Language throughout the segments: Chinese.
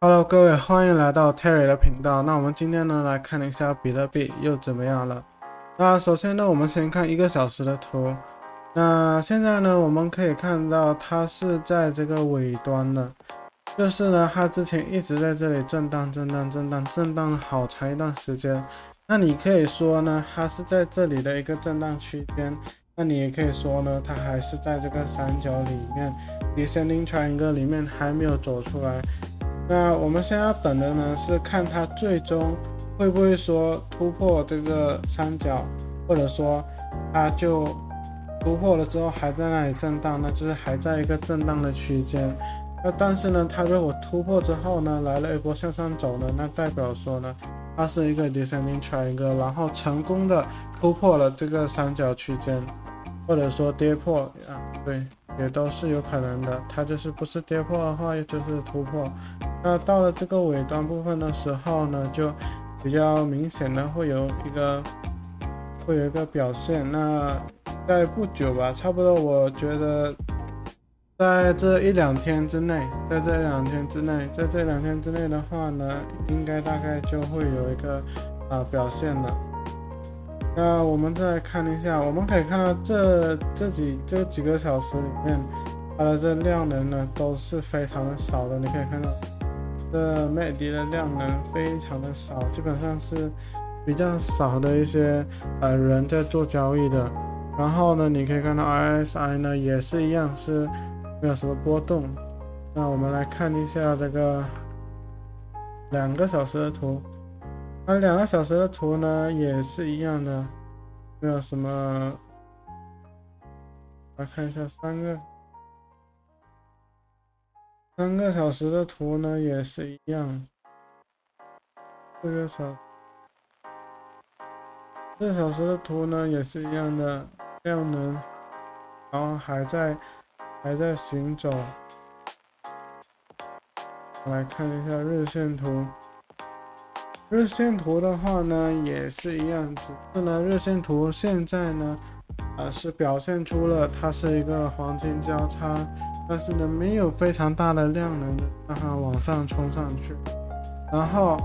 Hello，各位，欢迎来到 Terry 的频道。那我们今天呢来看一下比特币又怎么样了。那首先呢，我们先看一个小时的图。那现在呢，我们可以看到它是在这个尾端的，就是呢，它之前一直在这里震荡、震荡、震荡、震荡好长一段时间。那你可以说呢，它是在这里的一个震荡区间。那你也可以说呢，它还是在这个三角里面，descending triangle 里面还没有走出来。那我们现在要等的呢，是看它最终会不会说突破这个三角，或者说它就突破了之后还在那里震荡，那就是还在一个震荡的区间。那但是呢，它如果突破之后呢，来了一波向上走呢，那代表说呢，它是一个 descending triangle，然后成功的突破了这个三角区间，或者说跌破啊，对。也都是有可能的，它就是不是跌破的话，就是突破。那到了这个尾端部分的时候呢，就比较明显的会有一个会有一个表现。那在不久吧，差不多，我觉得在这一两天之内，在这两天之内，在这两天之内的话呢，应该大概就会有一个啊表现了。那我们再看一下，我们可以看到这这几这几个小时里面，它的这量能呢都是非常的少的。你可以看到，这麦迪的量能非常的少，基本上是比较少的一些呃人在做交易的。然后呢，你可以看到 RSI 呢也是一样是没有什么波动。那我们来看一下这个两个小时的图。啊两个小时的图呢，也是一样的，没有什么。来看一下三个三个小时的图呢，也是一样。四个小四小时的图呢，也是一样的量能，然后还在还在行走。来看一下日线图。日线图的话呢，也是一样，只是呢，日线图现在呢，呃，是表现出了它是一个黄金交叉，但是呢，没有非常大的量能让它往上冲上去。然后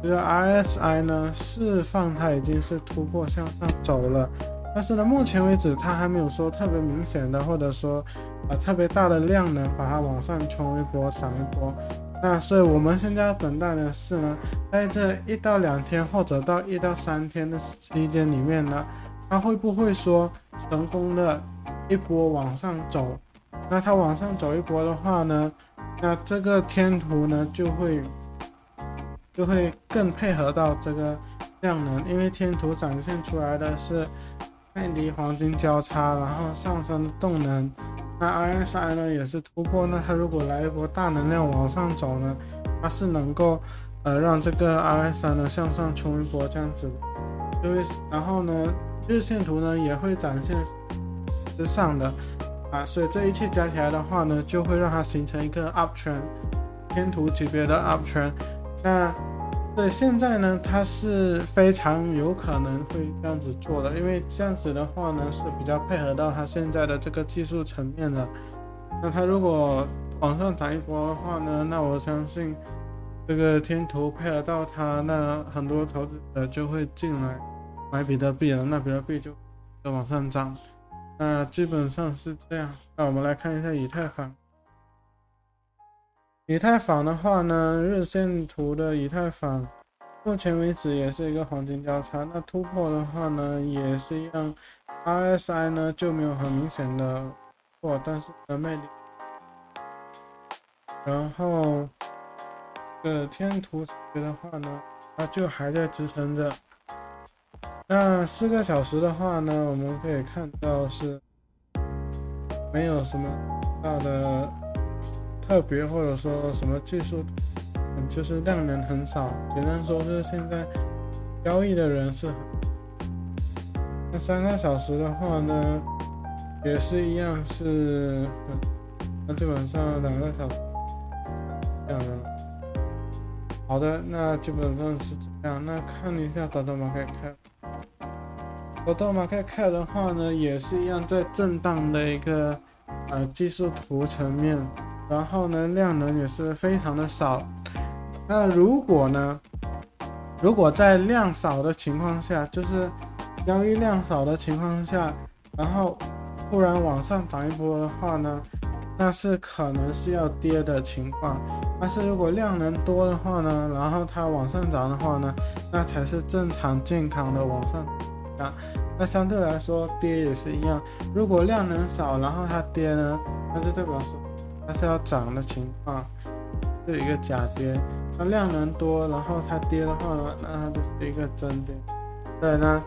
这个 RSI 呢，释放它已经是突破向上走了，但是呢，目前为止它还没有说特别明显的，或者说呃特别大的量能把它往上冲一波，涨一波。那所以我们现在要等待的是呢，在这一到两天或者到一到三天的期间里面呢，它会不会说成功的一波往上走？那它往上走一波的话呢，那这个天图呢就会就会更配合到这个量能，因为天图展现出来的是麦迪黄金交叉，然后上升动能。那 RSI 呢也是突破，那它如果来一波大能量往上走呢，它是能够呃让这个 RSI 呢向上冲一波这样子，因为然后呢日线图呢也会展现之上的啊，所以这一切加起来的话呢，就会让它形成一个 uptrend 天图级别的 uptrend，那。对，现在呢，它是非常有可能会这样子做的，因为这样子的话呢，是比较配合到它现在的这个技术层面的。那它如果往上涨一波的话呢，那我相信这个天图配合到它，那很多投资者就会进来买比特币了，那比特币就就往上涨。那基本上是这样。那我们来看一下以太坊。以太坊的话呢，日线图的以太坊，目前为止也是一个黄金交叉。那突破的话呢，也是一样，RSI 呢就没有很明显的破，但是的魅力。然后，呃，天图的话呢，它就还在支撑着。那四个小时的话呢，我们可以看到是没有什么大的。特别或者说什么技术，嗯就是量能很少。简单说就是现在交易的人是。那三个小时的话呢，也是一样是，那基本上两个小时这样的。好的，那基本上是这样。那看了一下多多马可以看，多多马可以看的话呢，也是一样在震荡的一个呃技术图层面。然后呢，量能也是非常的少。那如果呢？如果在量少的情况下，就是交易量少的情况下，然后突然往上涨一波的话呢，那是可能是要跌的情况。但是如果量能多的话呢，然后它往上涨的话呢，那才是正常健康的往上涨。那相对来说跌也是一样，如果量能少，然后它跌呢，那就代表说它是要涨的情况，是一个假跌。那量能多，然后它跌的话呢，那它就是一个真跌。对，那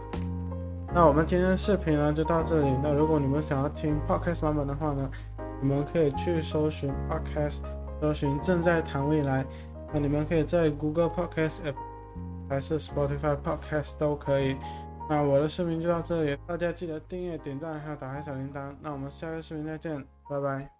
那我们今天视频呢就到这里。那如果你们想要听 podcast 版本的话呢，你们可以去搜寻 podcast，搜寻正在谈未来。那你们可以在 Google Podcast app 还是 Spotify Podcast 都可以。那我的视频就到这里，大家记得订阅、点赞还有打开小铃铛。那我们下个视频再见，拜拜。